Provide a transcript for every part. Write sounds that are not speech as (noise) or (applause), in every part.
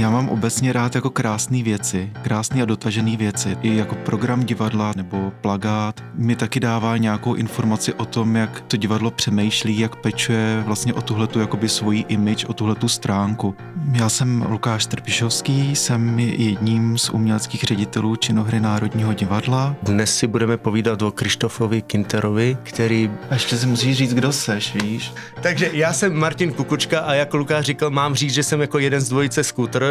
Já mám obecně rád jako krásné věci, krásné a dotažené věci. I jako program divadla nebo plagát mi taky dává nějakou informaci o tom, jak to divadlo přemýšlí, jak pečuje vlastně o tuhletu jakoby svoji image, o tuhletu stránku. Já jsem Lukáš Trpišovský, jsem jedním z uměleckých ředitelů činohry Národního divadla. Dnes si budeme povídat o Krištofovi Kinterovi, který... A ještě si musíš říct, kdo seš, víš? Takže já jsem Martin Kukučka a jako Lukáš říkal, mám říct, že jsem jako jeden z dvojice skútr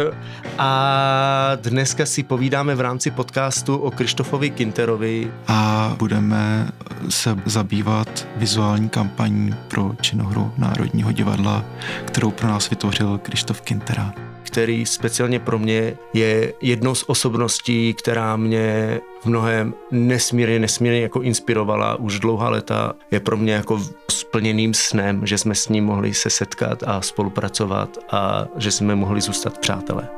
a dneska si povídáme v rámci podcastu o Krištofovi Kinterovi. A budeme se zabývat vizuální kampaní pro činohru Národního divadla, kterou pro nás vytvořil Krištof Kintera který speciálně pro mě je jednou z osobností, která mě v mnohem nesmírně, nesmírně jako inspirovala už dlouhá léta. Je pro mě jako splněným snem, že jsme s ním mohli se setkat a spolupracovat a že jsme mohli zůstat přátelé.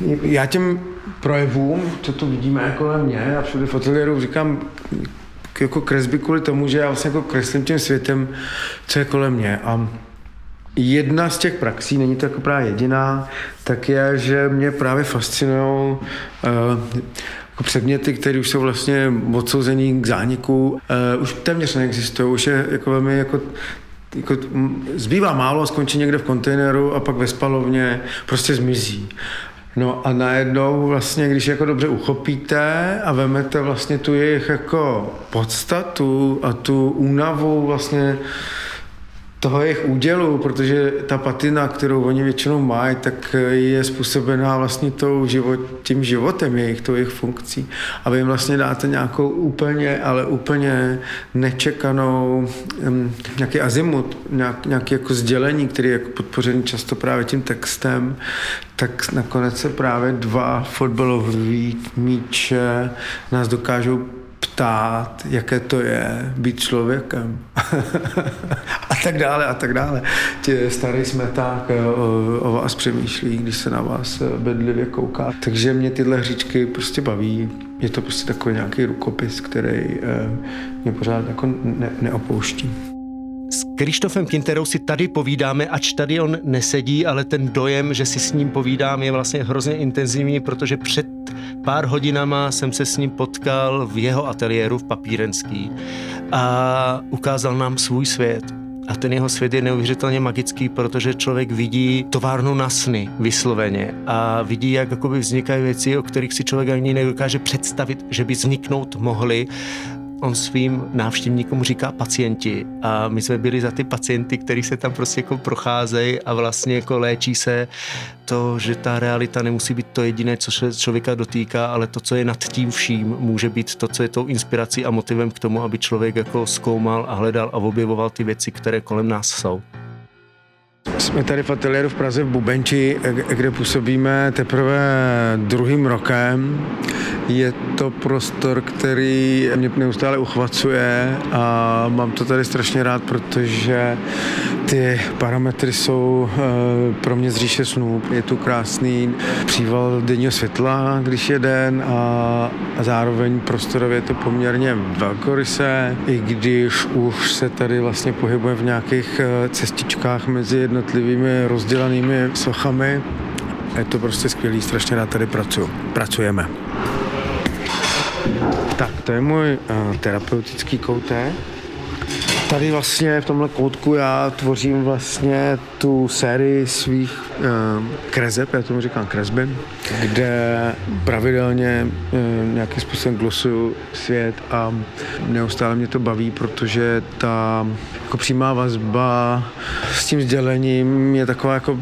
(laughs) Já těm projevům, co tu vidíme kolem mě a všude v ateliéru, říkám jako kresby kvůli tomu, že já vlastně jako kreslím tím světem, co je kolem mě. A Jedna z těch praxí, není to jako právě jediná, tak je, že mě právě fascinují uh, jako předměty, které už jsou vlastně odsouzení k zániku, uh, už téměř neexistují, už je jako velmi jako jako, zbývá málo, skončí někde v kontejneru a pak ve spalovně prostě zmizí. No a najednou vlastně, když jako dobře uchopíte a vemete vlastně tu jejich jako podstatu a tu únavu vlastně toho jejich údělu, protože ta patina, kterou oni většinou mají, tak je způsobená vlastně tou život, tím životem jejich, tou jejich funkcí. A vy jim vlastně dáte nějakou úplně, ale úplně nečekanou, nějaký azimut, nějak, nějaký jako sdělení, který je jako podpořený často právě tím textem, tak nakonec se právě dva fotbalové míče nás dokážou ptát, jaké to je být člověkem. (laughs) a tak dále, a tak dále. Tě starý smeták eh, o, o vás přemýšlí, když se na vás eh, bedlivě kouká. Takže mě tyhle hříčky prostě baví. Je to prostě takový nějaký rukopis, který eh, mě pořád jako ne, neopouští. S Krištofem Kinterou si tady povídáme, ač tady on nesedí, ale ten dojem, že si s ním povídám, je vlastně hrozně intenzivní, protože před pár hodinama jsem se s ním potkal v jeho ateliéru v Papírenský a ukázal nám svůj svět. A ten jeho svět je neuvěřitelně magický, protože člověk vidí továrnu na sny vysloveně a vidí, jak jakoby vznikají věci, o kterých si člověk ani nedokáže představit, že by vzniknout mohly on svým návštěvníkům říká pacienti a my jsme byli za ty pacienty, kteří se tam prostě jako procházejí a vlastně jako léčí se to, že ta realita nemusí být to jediné, co se člověka dotýká, ale to, co je nad tím vším, může být to, co je tou inspirací a motivem k tomu, aby člověk jako zkoumal a hledal a objevoval ty věci, které kolem nás jsou. Jsme tady v ateliéru v Praze v Bubenči, kde působíme teprve druhým rokem. Je to prostor, který mě neustále uchvacuje a mám to tady strašně rád, protože ty parametry jsou eh, pro mě z říše snů. Je tu krásný příval denního světla, když je den a, zároveň prostorově je to poměrně velkorysé, i když už se tady vlastně pohybuje v nějakých eh, cestičkách mezi jednotlivými rozdělanými sochami. Je to prostě skvělý, strašně rád tady pracuji. Pracujeme. Tak, to je můj uh, terapeutický koutek. Tady vlastně v tomhle koutku já tvořím vlastně tu sérii svých uh, kreseb, já tomu říkám kresby, kde pravidelně uh, nějakým způsobem glosuju svět a neustále mě to baví, protože ta jako přímá vazba s tím sdělením je taková jako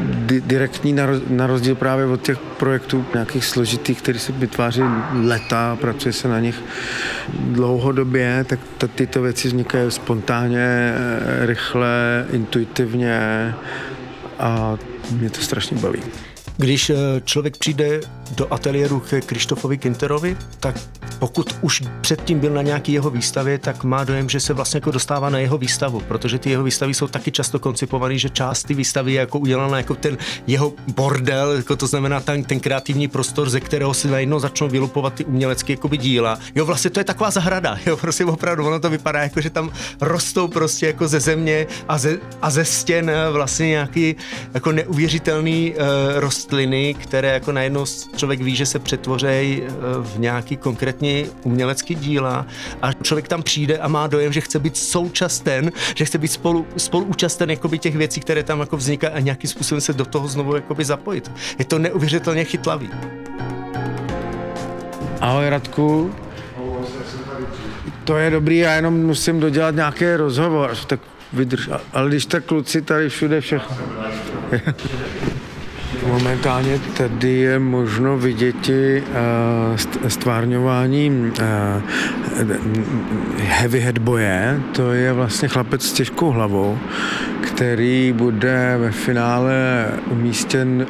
di- direktní na rozdíl právě od těch projektů nějakých složitých, které se vytváří leta, pracuje se na nich dlouhodobě, tak t- tyto věci vznikají spontánně, eh, rychle, intuitivně a mě to strašně baví. Když eh, člověk přijde do ateliéru k Krištofovi Kinterovi, tak pokud už předtím byl na nějaký jeho výstavě, tak má dojem, že se vlastně jako dostává na jeho výstavu, protože ty jeho výstavy jsou taky často koncipované, že část ty výstavy je jako udělaná jako ten jeho bordel, jako to znamená ten, ten kreativní prostor, ze kterého si najednou začnou vylupovat ty umělecké jakoby díla. Jo, vlastně to je taková zahrada, jo, prostě opravdu, ono to vypadá jako, že tam rostou prostě jako ze země a ze, a ze stěn vlastně nějaký jako neuvěřitelný uh, rostliny, které jako najednou člověk ví, že se přetvořejí uh, v nějaký konkrétní umělecký díla a člověk tam přijde a má dojem, že chce být současten, že chce být spolu, spoluúčasten jakoby těch věcí, které tam jako vznikají a nějakým způsobem se do toho znovu jakoby zapojit. Je to neuvěřitelně chytlavý. Ahoj Radku. To je dobrý, já jenom musím dodělat nějaký rozhovor, tak vydrž. Ale když tak kluci tady všude všechno. Momentálně tady je možno vidět uh, stvárňování uh, heavy head boje. To je vlastně chlapec s těžkou hlavou, který bude ve finále umístěn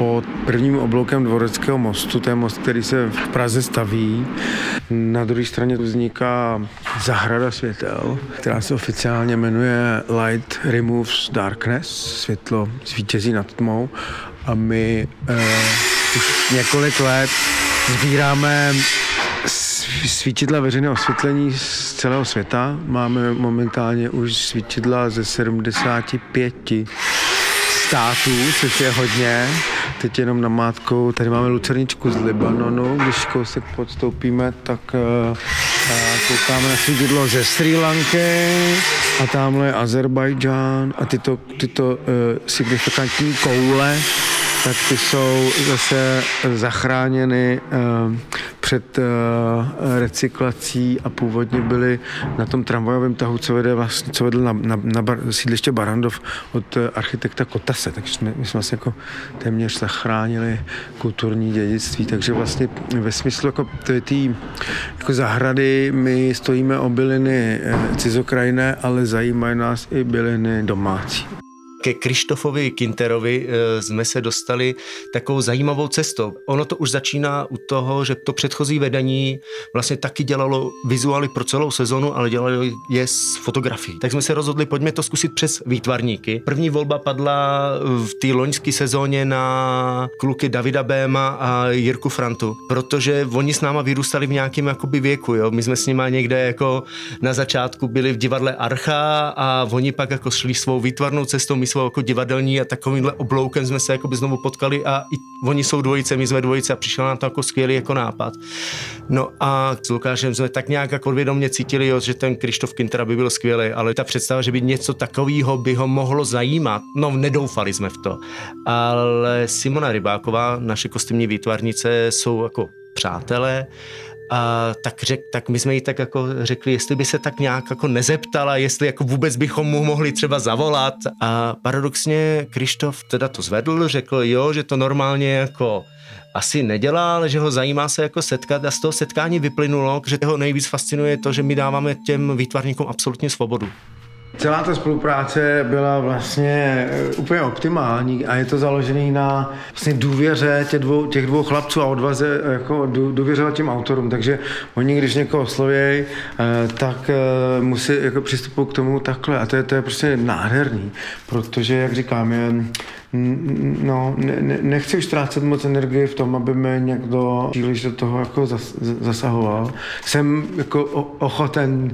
pod prvním obloukem Dvoreckého mostu, to je most, který se v Praze staví. Na druhé straně vzniká zahrada světel, která se oficiálně jmenuje Light Removes Darkness, světlo zvítězí nad tmou a my uh, už několik let sbíráme svítidla veřejného osvětlení z celého světa. Máme momentálně už svítidla ze 75 států, což je hodně. Teď jenom na mátku, tady máme lucerničku z Libanonu, když kousek podstoupíme, tak uh, koukáme na svítidlo ze Sri Lanky a tamhle je Azerbajdžán a tyto, tyto uh, signifikantní koule tak ty jsou zase zachráněny eh, před eh, recyklací a původně byly na tom tramvajovém tahu, co vede vlastně, co vedl na, na, na bar, sídliště Barandov od eh, architekta Kotase, takže jsme, my jsme vlastně jako téměř zachránili kulturní dědictví, takže vlastně ve smyslu jako ty jako zahrady my stojíme o byliny cizokrajné, ale zajímají nás i byliny domácí ke Krištofovi Kinterovi eh, jsme se dostali takovou zajímavou cestou. Ono to už začíná u toho, že to předchozí vedení vlastně taky dělalo vizuály pro celou sezonu, ale dělalo je s fotografií. Tak jsme se rozhodli, pojďme to zkusit přes výtvarníky. První volba padla v té loňské sezóně na kluky Davida Béma a Jirku Frantu, protože oni s náma vyrůstali v nějakém jakoby věku, jo. My jsme s nimi někde jako na začátku byli v divadle Archa a oni pak jako šli svou výtvarnou cestou. My svou jako divadelní a takovýmhle obloukem jsme se jako by znovu potkali a i oni jsou dvojice, my jsme dvojice a přišel nám to jako skvělý jako nápad. No a s Lukášem jsme tak nějak jako vědomě cítili, jo, že ten Krištof Kintera by byl skvělý, ale ta představa, že by něco takového by ho mohlo zajímat, no nedoufali jsme v to. Ale Simona Rybáková, naše kostýmní výtvarnice, jsou jako přátelé, a tak, řek, tak my jsme jí tak jako řekli, jestli by se tak nějak jako nezeptala, jestli jako vůbec bychom mu mohli třeba zavolat. A paradoxně Krištof teda to zvedl, řekl jo, že to normálně jako asi nedělá, ale že ho zajímá se jako setkat a z toho setkání vyplynulo, že ho nejvíc fascinuje to, že my dáváme těm výtvarníkům absolutně svobodu. Celá ta spolupráce byla vlastně eh, úplně optimální a je to založený na vlastně důvěře těch dvou, těch dvou chlapců a odvaze jako důvěřovat těm autorům. Takže oni, když někoho oslovějí, eh, tak eh, musí jako přistupují k tomu takhle. A to je, to je prostě nádherný, protože, jak říkám, je, no, ne, nechci už ztrácet moc energie v tom, aby mě někdo příliš do toho jako zas, zasahoval. Jsem jako ochoten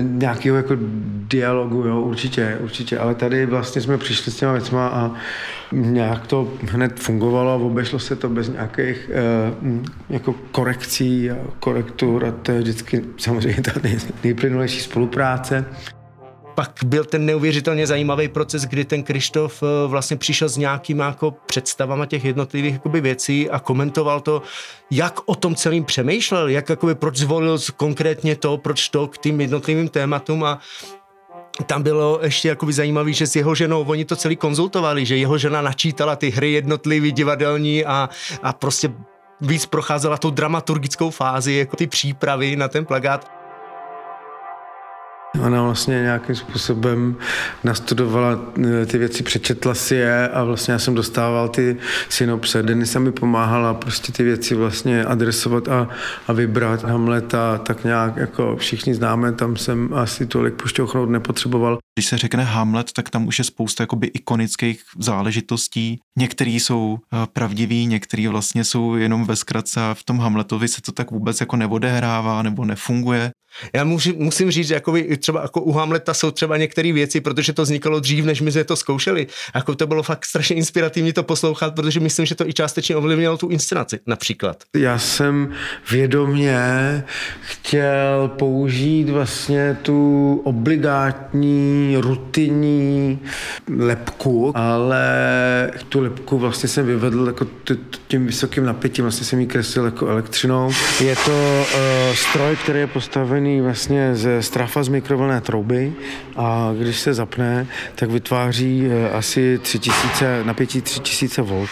nějakého jako dialogu, jo, určitě, určitě, ale tady vlastně jsme přišli s těma věcma a nějak to hned fungovalo a obešlo se to bez nějakých eh, jako korekcí a korektur a to je vždycky samozřejmě ta nejplynulejší spolupráce pak byl ten neuvěřitelně zajímavý proces, kdy ten Krištof eh, vlastně přišel s nějakýma jako představama těch jednotlivých jakoby věcí a komentoval to, jak o tom celým přemýšlel, jak jakoby proč zvolil konkrétně to, proč to k tým jednotlivým tématům. A tam bylo ještě jakoby zajímavý, že s jeho ženou oni to celý konzultovali, že jeho žena načítala ty hry jednotlivý divadelní a, a prostě víc procházela tou dramaturgickou fázi, jako ty přípravy na ten plagát Ona vlastně nějakým způsobem nastudovala eh, ty věci, přečetla si je a vlastně já jsem dostával ty synopse. Denisa mi pomáhala prostě ty věci vlastně adresovat a, a vybrat Hamleta, tak nějak jako všichni známe, tam jsem asi tolik pošťouchnout nepotřeboval. Když se řekne Hamlet, tak tam už je spousta jakoby ikonických záležitostí. Některý jsou eh, pravdiví, některý vlastně jsou jenom ve zkratce a v tom Hamletovi se to tak vůbec jako neodehrává nebo nefunguje. Já musím, musím říct, že jako třeba jako u Hamleta jsou třeba některé věci, protože to vznikalo dřív, než my jsme to zkoušeli. Jako to bylo fakt strašně inspirativní to poslouchat, protože myslím, že to i částečně ovlivnilo tu inscenaci například. Já jsem vědomě chtěl použít vlastně tu obligátní, rutinní lepku, ale tu lepku vlastně jsem vyvedl jako tím vysokým napětím, vlastně jsem ji kreslil jako elektřinou. Je to uh, stroj, který je postavený vyrobený vlastně ze strafa z mikrovlné trouby a když se zapne, tak vytváří eh, asi 3000, napětí 3000 V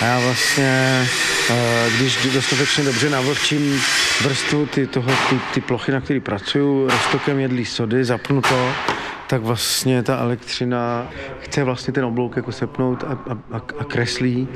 a já vlastně, eh, když dostatečně dobře navlhčím vrstvu ty, toho, ty, ty plochy, na který pracuju, roztokem jedlí sody, zapnu to, tak vlastně ta elektřina chce vlastně ten oblouk jako sepnout a, a, a kreslí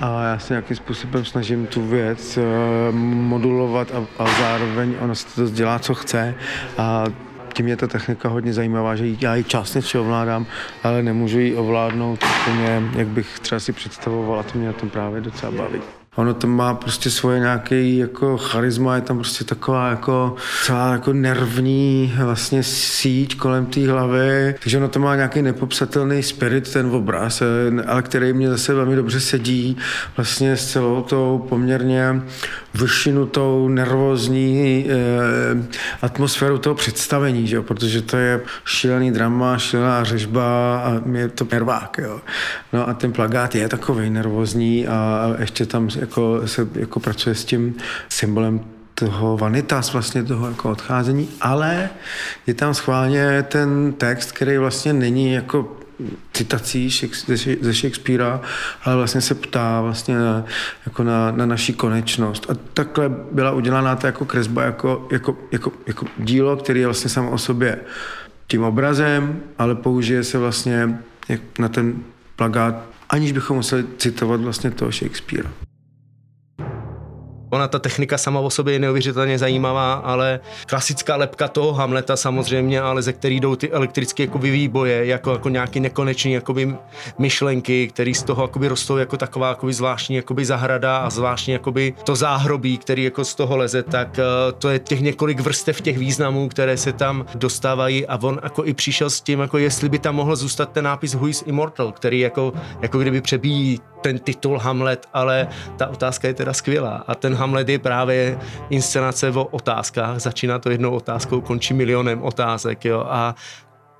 a já se nějakým způsobem snažím tu věc uh, modulovat a, a zároveň ona se to dělá, co chce a tím je ta technika hodně zajímavá, že já ji částečně ovládám, ale nemůžu ji ovládnout úplně, jak bych třeba si představoval a to mě na tom právě docela baví. Ono to má prostě svoje nějaké jako charisma, je tam prostě taková jako celá jako nervní vlastně síť kolem té hlavy, takže ono to má nějaký nepopsatelný spirit, ten obraz, ale který mě zase velmi dobře sedí vlastně s celou tou poměrně vyšinutou, nervózní eh, atmosférou toho představení, že jo? protože to je šílený drama, šílená řežba a je to nervák. Jo? No a ten plagát je takový nervózní a ještě tam jako se jako pracuje s tím symbolem toho vanitas, vlastně toho jako odcházení, ale je tam schválně ten text, který vlastně není jako citací ze Shakespearea, ale vlastně se ptá vlastně na, jako na, na naší konečnost. A takhle byla udělaná ta jako kresba, jako, jako, jako, jako dílo, který je vlastně samo o sobě tím obrazem, ale použije se vlastně na ten plagát, aniž bychom museli citovat vlastně toho Shakespearea. Ona ta technika sama o sobě je neuvěřitelně zajímavá, ale klasická lepka toho Hamleta samozřejmě, ale ze který jdou ty elektrické jako výboje, jako, jako nějaký nekonečný jakoby myšlenky, které z toho jakoby rostou jako taková jakoby zvláštní jakoby zahrada a zvláštní jakoby to záhrobí, který jako z toho leze, tak uh, to je těch několik vrstev těch významů, které se tam dostávají a on jako i přišel s tím, jako jestli by tam mohl zůstat ten nápis Who is Immortal, který jako, jako kdyby přebíjí ten titul Hamlet, ale ta otázka je teda skvělá. A ten Hamlet je právě inscenace o otázkách, začíná to jednou otázkou, končí milionem otázek, jo, a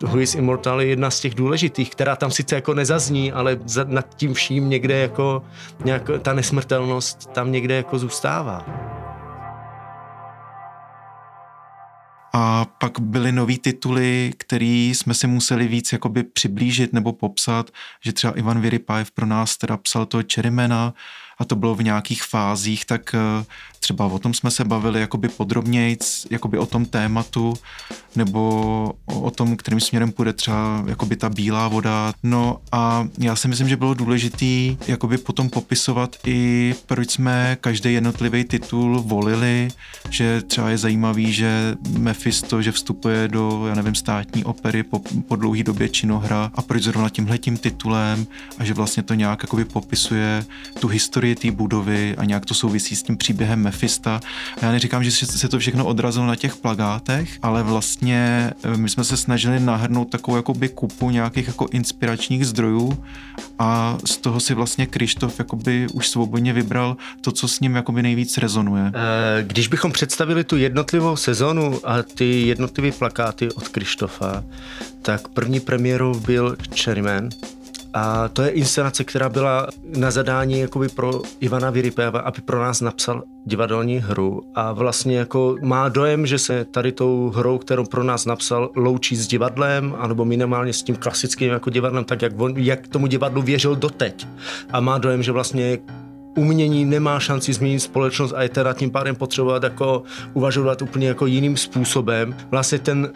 Who is Immortal je jedna z těch důležitých, která tam sice jako nezazní, ale za, nad tím vším někde jako nějak, ta nesmrtelnost tam někde jako zůstává. A pak byly nový tituly, který jsme si museli víc jakoby přiblížit nebo popsat, že třeba Ivan Viripájev pro nás teda psal to Čerimena a to bylo v nějakých fázích, tak eh, třeba o tom jsme se bavili jakoby podrobnějc, jakoby o tom tématu, nebo o tom, kterým směrem půjde třeba jakoby ta bílá voda. No a já si myslím, že bylo důležitý jakoby potom popisovat i proč jsme každý jednotlivý titul volili, že třeba je zajímavý, že Mephisto, že vstupuje do, já nevím, státní opery po, po dlouhé době činohra a proč zrovna tímhletím titulem a že vlastně to nějak jakoby popisuje tu historii té budovy a nějak to souvisí s tím příběhem Mefista. Já neříkám, že se to všechno odrazilo na těch plagátech, ale vlastně eh, my jsme se snažili nahrnout takovou jakoby kupu nějakých jako inspiračních zdrojů a z toho si vlastně Krištof jakoby už svobodně vybral to, co s ním jakoby nejvíc rezonuje. Eh, když bychom představili tu jednotlivou sezonu a ty jednotlivé plakáty od Krištofa, tak první premiérou byl Cherryman, a to je inscenace, která byla na zadání jakoby pro Ivana Viripeva, aby pro nás napsal divadelní hru a vlastně jako má dojem, že se tady tou hrou, kterou pro nás napsal, loučí s divadlem, anebo minimálně s tím klasickým jako divadlem, tak jak, on, jak tomu divadlu věřil doteď. A má dojem, že vlastně umění nemá šanci změnit společnost a je teda tím pádem potřebovat jako uvažovat úplně jako jiným způsobem. Vlastně ten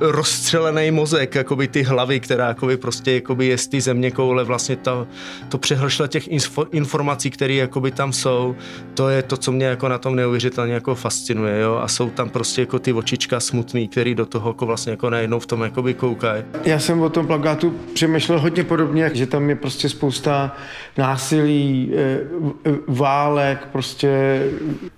rozstřelený mozek, jakoby ty hlavy, která jakoby prostě jakoby je z ty země koule, vlastně to, to přehršle těch info, informací, které jakoby tam jsou, to je to, co mě jako na tom neuvěřitelně jako fascinuje, jo, a jsou tam prostě jako ty očička smutný, který do toho jako vlastně jako najednou v tom jakoby koukají. Já jsem o tom plagátu přemýšlel hodně podobně, že tam je prostě spousta násilí, eh, válek, prostě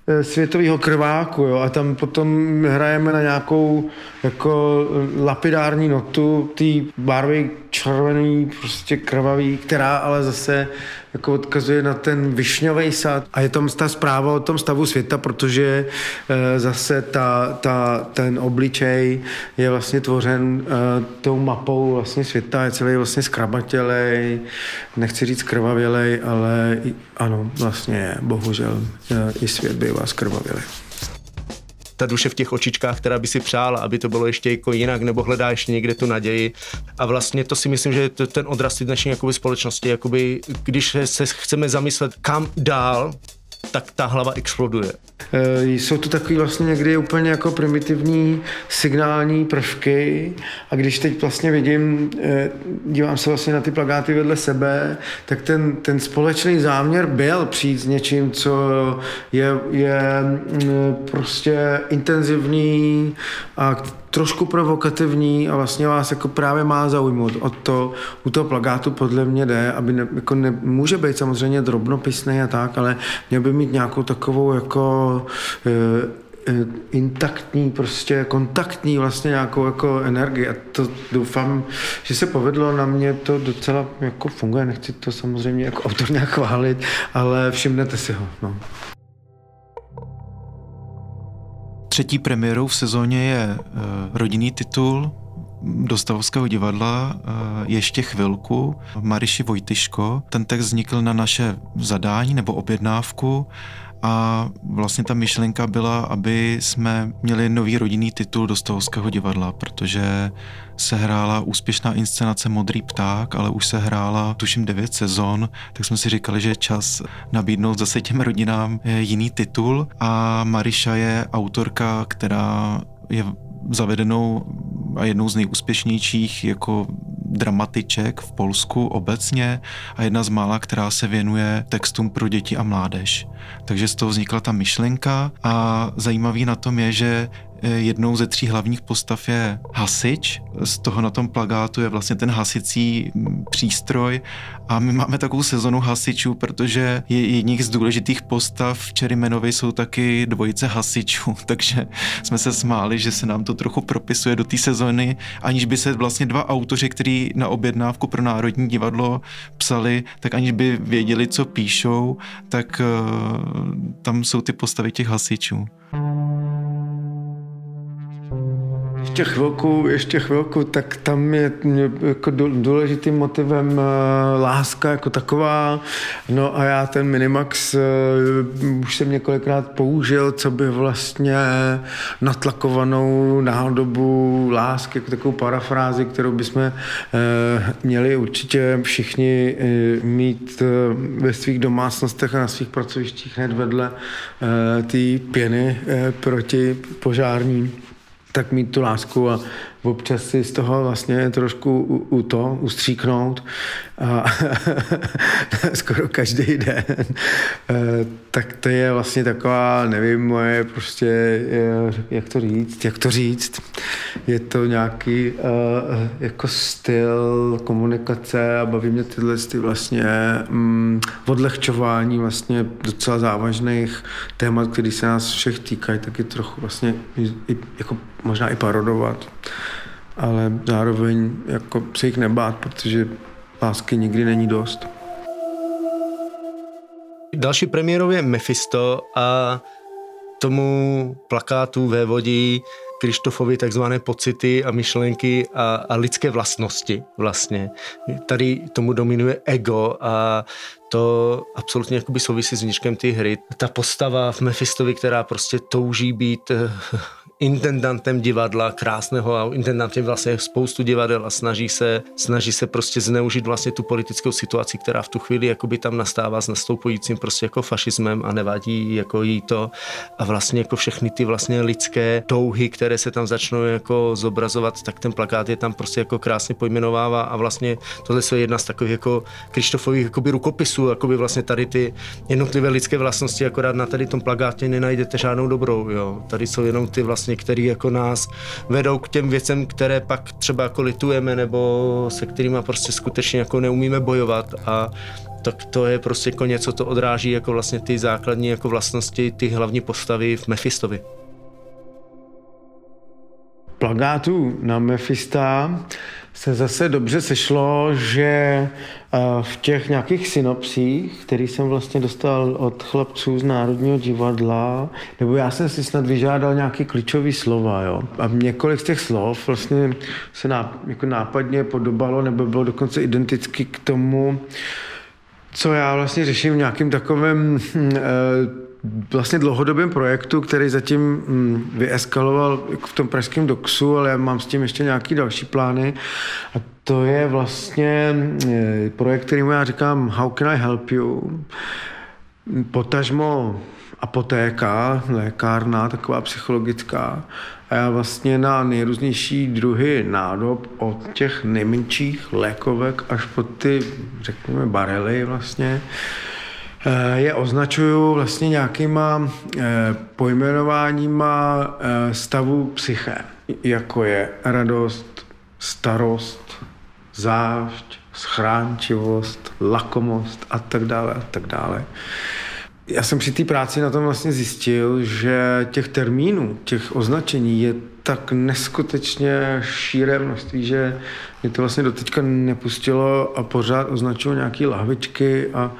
eh, světového krváku, jo, a tam potom hrajeme na nějakou jako lapidární notu té barvy červený, prostě krvavý, která ale zase jako odkazuje na ten višňový sad. A je tam ta zpráva o tom stavu světa, protože e, zase ta, ta, ten obličej je vlastně tvořen e, tou mapou vlastně světa, je celý vlastně skrabatělej, nechci říct krvavělej, ale i, ano, vlastně bohužel e, i svět bývá skrvavělej ta duše v těch očičkách, která by si přála, aby to bylo ještě jako jinak, nebo hledá ještě někde tu naději. A vlastně to si myslím, že to ten odraz dnešní jakoby společnosti, jakoby, když se chceme zamyslet, kam dál, tak ta hlava exploduje. E, jsou to takový vlastně někdy úplně jako primitivní signální prvky a když teď vlastně vidím, e, dívám se vlastně na ty plagáty vedle sebe, tak ten, ten společný záměr byl přijít s něčím, co je, je prostě intenzivní a trošku provokativní a vlastně vás jako právě má zaujmout. O to u toho plagátu podle mě jde, aby ne, jako ne, může být samozřejmě drobnopisný a tak, ale měl by mít nějakou takovou jako e, e, intaktní, prostě kontaktní vlastně nějakou jako energii a to doufám, že se povedlo, na mě to docela jako funguje, nechci to samozřejmě jako autor nějak chválit, ale všimnete si ho. No. Třetí premiérou v sezóně je uh, rodinný titul Dostavovského divadla uh, Ještě chvilku Mariši Vojtyško. Ten text vznikl na naše zadání nebo objednávku a vlastně ta myšlenka byla, aby jsme měli nový rodinný titul Dostavovského divadla, protože se hrála úspěšná inscenace Modrý pták, ale už se hrála tuším devět sezon, tak jsme si říkali, že je čas nabídnout zase těm rodinám eh, jiný titul a Mariša je autorka, která je zavedenou a jednou z nejúspěšnějších jako dramatiček v Polsku obecně a jedna z mála, která se věnuje textům pro děti a mládež. Takže z toho vznikla ta myšlenka a zajímavý na tom je, že jednou ze tří hlavních postav je hasič. Z toho na tom plagátu je vlastně ten hasicí mm, přístroj a my máme takovou sezonu hasičů, protože je jedních z důležitých postav v Čerimenovi jsou taky dvojice hasičů, (laughs) takže jsme se smáli, že se nám to trochu propisuje do té sezony, aniž by se vlastně dva autoři, kteří na objednávku pro Národní divadlo psali, tak aniž by věděli, co píšou, tak uh, tam jsou ty postavy těch hasičů. Ještě chvilku, ještě chvilku, tak tam je jako důležitým motivem eh, láska jako taková. No a já ten Minimax uh, už jsem několikrát použil, co by vlastně natlakovanou nádobu lásky, jako takovou parafrázi, kterou bychom uh, měli určitě všichni mít ve svých domácnostech a na svých pracovištích hned vedle té pěny proti požární tak mít tu lásku a občas si z toho vlastně trošku u, u to ustříknout a (laughs) skoro každý den. Eh, tak to je vlastně taková, nevím, moje prostě, eh, jak to říct, jak to říct. Je to nějaký uh, jako styl komunikace a baví mě tyhle ty vlastně um, odlehčování vlastně docela závažných témat, které se nás všech týkají, tak je trochu vlastně i, jako možná i parodovat ale zároveň jako se jich nebát, protože lásky nikdy není dost. Další premiérou je Mephisto a tomu plakátu vévodí Krištofovi takzvané pocity a myšlenky a, a lidské vlastnosti vlastně. Tady tomu dominuje ego a to absolutně jakoby souvisí s vnitřkem té hry. Ta postava v Mephistovi, která prostě touží být intendantem divadla, krásného a intendantem vlastně spoustu divadel a snaží se, snaží se prostě zneužít vlastně tu politickou situaci, která v tu chvíli jakoby tam nastává s nastoupujícím prostě jako fašismem a nevadí jako jí to a vlastně jako všechny ty vlastně lidské touhy, které se tam začnou jako zobrazovat, tak ten plakát je tam prostě jako krásně pojmenovává a vlastně tohle je jedna z takových jako Krištofových jakoby rukopisů, jakoby vlastně tady ty jednotlivé lidské vlastnosti, akorát na tady tom plakátě nenajdete žádnou dobrou, jo. Tady jsou jenom ty vlastně, které jako nás vedou k těm věcem, které pak třeba jako litujeme nebo se kterými prostě skutečně jako neumíme bojovat a tak to je prostě jako něco, to odráží jako vlastně ty základní jako vlastnosti, ty hlavní postavy v Mephistovi. Plagátů na Mephista se zase dobře sešlo, že eh, v těch nějakých synopsích, který jsem vlastně dostal od chlapců z Národního divadla, nebo já jsem si snad vyžádal nějaký klíčový slova, jo. A několik z těch slov vlastně se jako nápadně podobalo, nebo bylo dokonce identicky k tomu, co já vlastně řeším v nějakým takovém e, vlastně dlouhodobém projektu, který zatím mm, vyeskaloval v tom pražském doxu, ale já mám s tím ještě nějaký další plány. A to je vlastně eh, projekt, kterým já říkám How can I help you? Potažmo apotéka, lékárna, taková psychologická. A já vlastně na nejrůznější druhy nádob od těch nejmenších lékovek až po ty, řekněme, barely vlastně, Eh, je označuju vlastně nějakýma eh, pojmenováníma eh, stavu psyché, jako je radost, starost, zášť, schránčivost, lakomost a tak dále a tak dále. Já jsem při té práci na tom vlastně zjistil, že těch termínů, těch označení je tak neskutečně šíré množství, že mě to vlastně doteďka nepustilo a pořád označuju nějaké lahvičky a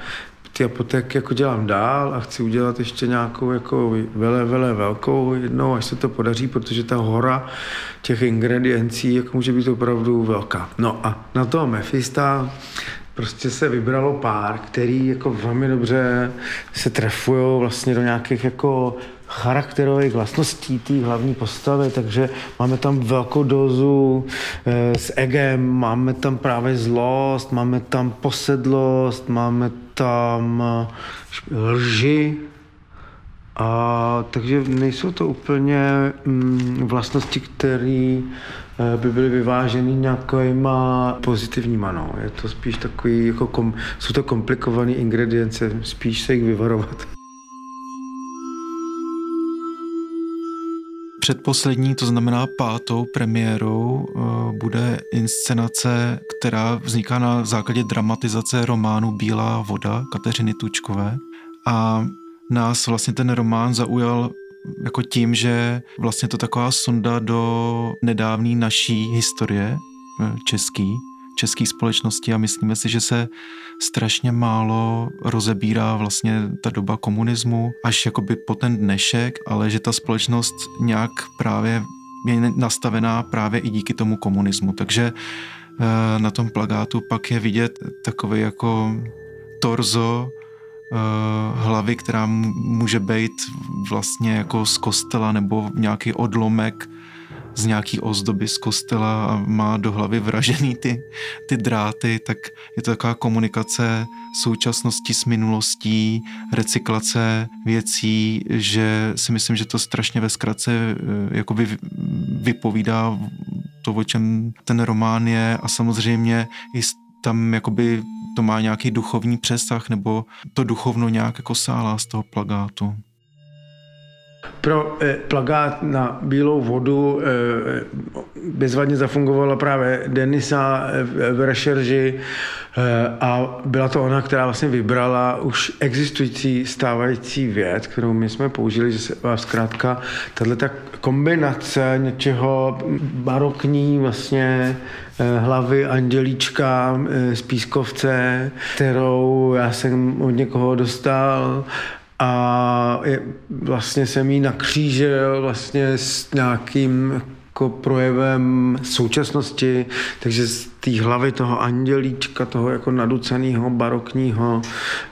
ty apotéky jako dělám dál a chci udělat ještě nějakou jako vele, vele velkou jednou, až se to podaří, protože ta hora těch ingrediencí jako může být opravdu velká. No a na toho Mefista prostě se vybralo pár, který jako velmi dobře se trefují vlastně do nějakých jako charakterových vlastností té hlavní postavy, takže máme tam velkou dozu e, s egem, máme tam právě zlost, máme tam posedlost, máme tam eh, lži, a takže nejsou to úplně mm, vlastnosti, které by byly vyváženy nějakýma pozitivníma. No. Je to spíš takový, jako kom, jsou to komplikované ingredience, spíš se jich vyvarovat. Předposlední, to znamená pátou premiérou, eh, bude inscenace, která vzniká na základě dramatizace románu Bílá voda Kateřiny Tučkové. A nás vlastně ten román zaujal jako tím, že vlastně to taková sonda do nedávné naší historie eh, český, české společnosti a myslíme si, že se strašně málo rozebírá vlastně ta doba komunismu až jakoby po ten dnešek, ale že ta společnost nějak právě je nastavená právě i díky tomu komunismu. Takže eh, na tom plagátu pak je vidět takový jako torzo hlavy, která může být vlastně jako z kostela nebo nějaký odlomek z nějaký ozdoby z kostela a má do hlavy vražený ty, ty dráty, tak je to taková komunikace současnosti s minulostí, recyklace věcí, že si myslím, že to strašně ve zkratce eh, jakoby vypovídá to, o čem ten román je a samozřejmě i tam jakoby to má nějaký duchovní přesah nebo to duchovno nějak jako sálá z toho plagátu. Pro eh, plagát na bílou vodu eh, bezvadně zafungovala právě Denisa eh, v rešerži eh, a byla to ona, která vlastně vybrala už existující stávající věc, kterou my jsme použili, že se zkrátka tahle ta kombinace něčeho barokní vlastně hlavy andělíčka eh, z pískovce, kterou já jsem od někoho dostal a je, vlastně jsem jí nakřížil vlastně s nějakým jako projevem současnosti, takže té hlavy toho andělíčka, toho jako naduceného barokního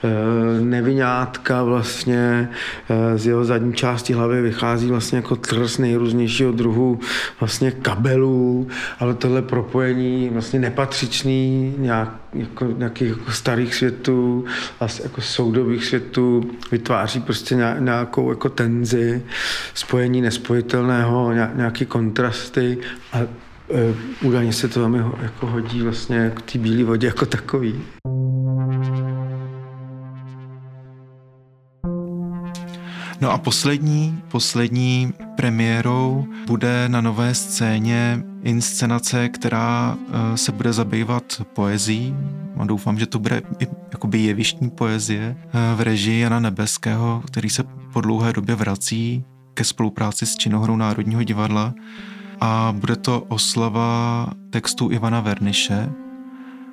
e, nevinátka vlastně e, z jeho zadní části hlavy vychází vlastně jako trs nejrůznějšího druhu vlastně kabelů, ale tohle propojení vlastně nepatřičný nějak, jako, nějakých jako starých světů a jako soudobých světů vytváří prostě nějakou jako tenzi, spojení nespojitelného, nějaký kontrasty a údajně se to velmi jako hodí vlastně k té bílé vodě jako takový. No a poslední, poslední premiérou bude na nové scéně inscenace, která e, se bude zabývat poezí. A doufám, že to bude i jakoby jevištní poezie e, v režii Jana Nebeského, který se po dlouhé době vrací ke spolupráci s Činohrou Národního divadla a bude to oslava textu Ivana Verniše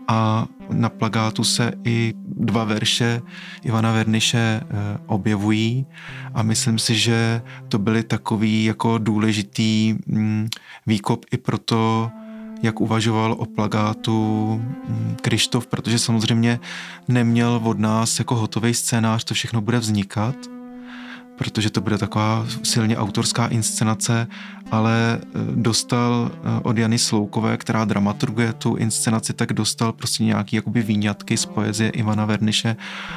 a na plagátu se i dva verše Ivana Verniše eh, objevují. A myslím si, že to byly takový jako důležitý mm, výkop i pro to, jak uvažoval o plagátu mm, Krištof, protože samozřejmě neměl od nás jako hotový scénář, to všechno bude vznikat, protože to bude taková silně autorská inscenace, ale eh, dostal eh, od Jany Sloukové, která dramaturguje tu inscenaci, tak dostal prostě nějaký jakoby výňatky z poezie Ivana Verniše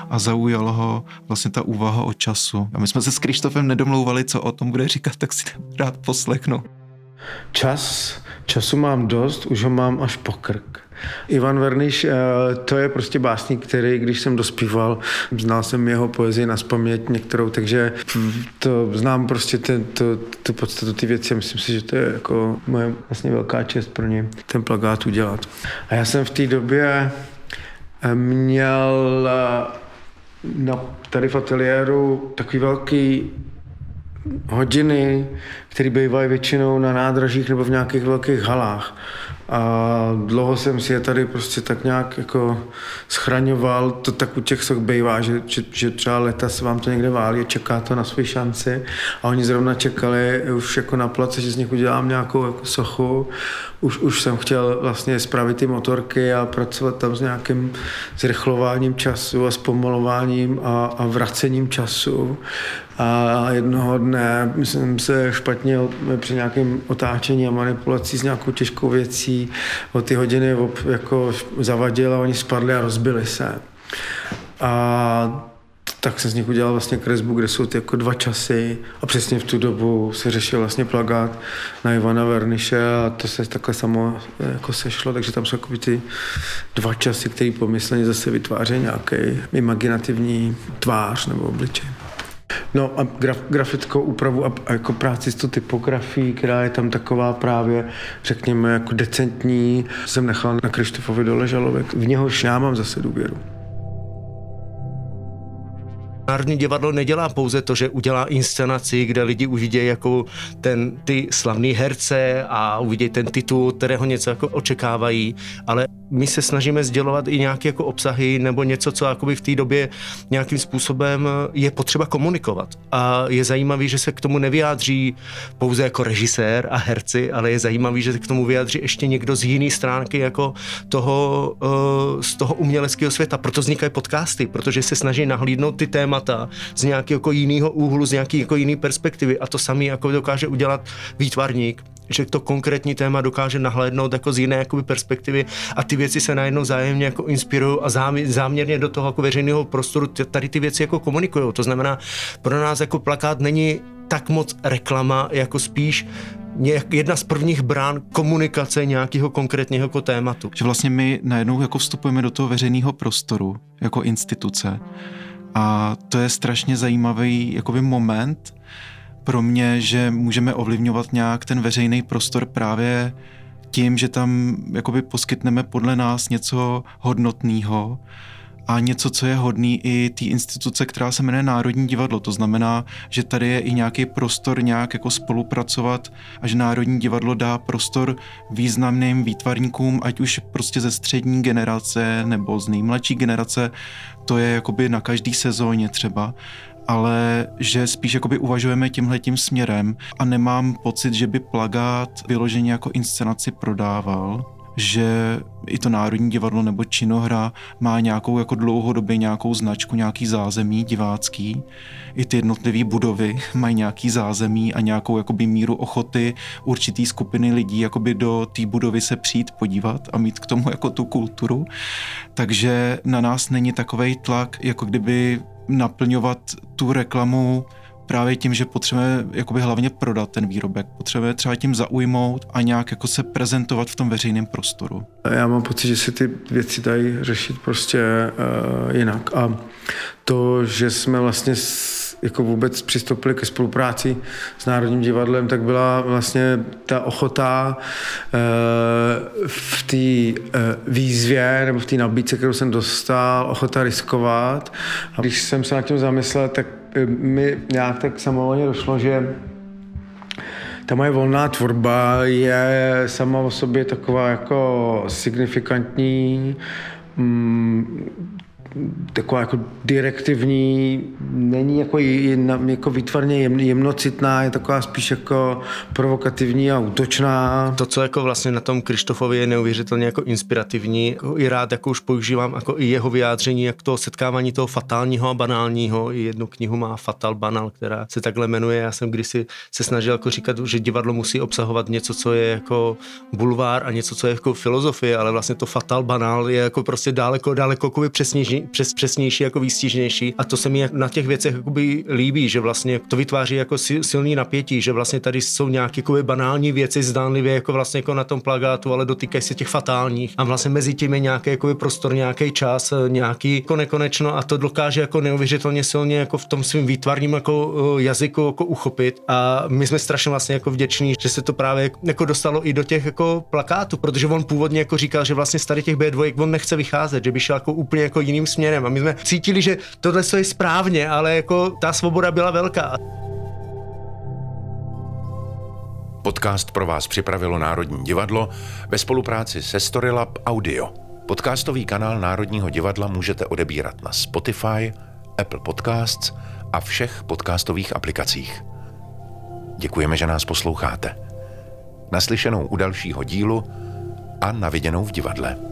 a zaujalo ho vlastně ta úvaha o času. A my jsme se s Krištofem nedomlouvali, co o tom bude říkat, tak si rád poslechnu. Čas, času mám dost, už ho mám až po krk. Ivan Verniš, eh, to je prostě básník, který, když jsem dospíval, znal jsem jeho poezii na spaměť některou, takže to znám prostě ten, to, tu podstatu ty věci. Myslím si, že to je jako moje vlastně velká čest pro ně ten plagát udělat. A já jsem v té době eh, měl eh, no, tady v ateliéru takový velký hodiny, které bývají většinou na nádražích nebo v nějakých velkých halách. A dlouho jsem si je tady prostě tak nějak jako schraňoval. To tak u těch soch bývá, že, že, že třeba leta se vám to někde válí, čeká to na své šanci. A oni zrovna čekali už jako na place, že z nich udělám nějakou jako sochu. Už, už jsem chtěl vlastně spravit ty motorky a pracovat tam s nějakým zrychlováním času a zpomalováním a, a vracením času. A jednoho dne jsem se špatně při nějakém otáčení a manipulací s nějakou těžkou věcí o ty hodiny jako zavadil a oni spadli a rozbili se. A tak jsem z nich udělal vlastně kresbu, kde jsou ty jako dva časy a přesně v tu dobu se řešil vlastně plagát na Ivana Verniše a to se takhle samo jako sešlo, takže tam jsou jako ty dva časy, které pomyslně zase vytvářejí nějaký imaginativní tvář nebo obličej. No a graf, grafickou úpravu a, a jako práci s tou typografií, která je tam taková právě, řekněme, jako decentní, jsem nechal na Krištofovi Doležalovek. V něhož já mám zase důvěru. Národní divadlo nedělá pouze to, že udělá inscenaci, kde lidi uvidějí jako ten, ty slavný herce a uvidějí ten titul, kterého něco jako očekávají, ale my se snažíme sdělovat i nějaké jako obsahy nebo něco, co jakoby v té době nějakým způsobem je potřeba komunikovat. A je zajímavý, že se k tomu nevyjádří pouze jako režisér a herci, ale je zajímavý, že se k tomu vyjádří ještě někdo z jiné stránky jako toho, uh, z toho uměleckého světa. Proto vznikají podcasty, protože se snaží nahlídnout ty témata z nějakého jako jiného úhlu, z nějaké jako jiné perspektivy a to samý jako dokáže udělat výtvarník že to konkrétní téma dokáže nahlédnout jako z jiné jakoby, perspektivy a ty věci se najednou zájemně jako inspirují a záměrně do toho jako veřejného prostoru tady ty věci jako komunikují. To znamená, pro nás jako plakát není tak moc reklama, jako spíš jedna z prvních brán komunikace nějakého konkrétního jako tématu. Že vlastně my najednou jako vstupujeme do toho veřejného prostoru jako instituce a to je strašně zajímavý jakoby moment, pro mě, že můžeme ovlivňovat nějak ten veřejný prostor právě tím, že tam jakoby poskytneme podle nás něco hodnotného a něco, co je hodný i té instituce, která se jmenuje Národní divadlo. To znamená, že tady je i nějaký prostor nějak jako spolupracovat a že Národní divadlo dá prostor významným výtvarníkům, ať už prostě ze střední generace nebo z nejmladší generace, to je jakoby na každý sezóně třeba ale že spíš jakoby uvažujeme tímhletím směrem a nemám pocit, že by plagát vyloženě jako inscenaci prodával, že i to Národní divadlo nebo činohra má nějakou jako dlouhodobě nějakou značku, nějaký zázemí divácký. I ty jednotlivé budovy mají nějaký zázemí a nějakou jakoby míru ochoty určitý skupiny lidí jakoby do té budovy se přijít podívat a mít k tomu jako tu kulturu. Takže na nás není takový tlak, jako kdyby naplňovat tu reklamu právě tím, že potřebujeme jakoby hlavně prodat ten výrobek. Potřebujeme třeba tím zaujmout a nějak jako se prezentovat v tom veřejném prostoru. Já mám pocit, že si ty věci dají řešit prostě uh, jinak. A to, že jsme vlastně jako vůbec přistoupili ke spolupráci s Národním divadlem, tak byla vlastně ta ochota uh, v té uh, výzvě nebo v té nabídce, kterou jsem dostal, ochota riskovat. A když jsem se nad tím zamyslel, tak mi nějak tak samovolně došlo, že ta moje volná tvorba je sama o sobě taková jako signifikantní, mm, taková jako direktivní, není jako, jedna, jako výtvarně jem, jemnocitná, je taková spíš jako provokativní a útočná. To, co jako vlastně na tom Krištofovi je neuvěřitelně jako inspirativní, jako i rád jako už používám jako i jeho vyjádření, jak to setkávání toho fatálního a banálního. I jednu knihu má Fatal Banal, která se takhle jmenuje. Já jsem kdysi se snažil jako říkat, že divadlo musí obsahovat něco, co je jako bulvár a něco, co je jako filozofie, ale vlastně to Fatal Banal je jako prostě daleko, daleko jako přes, přesnější, jako výstižnější. A to se mi na těch věcech jakoby líbí, že vlastně to vytváří jako silný napětí, že vlastně tady jsou nějaké jakoby banální věci zdánlivě jako vlastně jako na tom plagátu, ale dotýkají se těch fatálních. A vlastně mezi tím je nějaký jakoby prostor, nějaký čas, nějaký jako nekonečno a to dokáže jako neuvěřitelně silně jako v tom svým výtvarním jako eh, jazyku jako uchopit. A my jsme strašně vlastně jako vděční, že se to právě jako dostalo i do těch jako plakátů, protože on původně jako říkal, že vlastně z tady těch B2 on nechce vycházet, že by šel jako úplně jako jiným směrem. A my jsme cítili, že tohle je správně, ale jako ta svoboda byla velká. Podcast pro vás připravilo Národní divadlo ve spolupráci se Storylab Audio. Podcastový kanál Národního divadla můžete odebírat na Spotify, Apple Podcasts a všech podcastových aplikacích. Děkujeme, že nás posloucháte. Naslyšenou u dalšího dílu a naviděnou v divadle.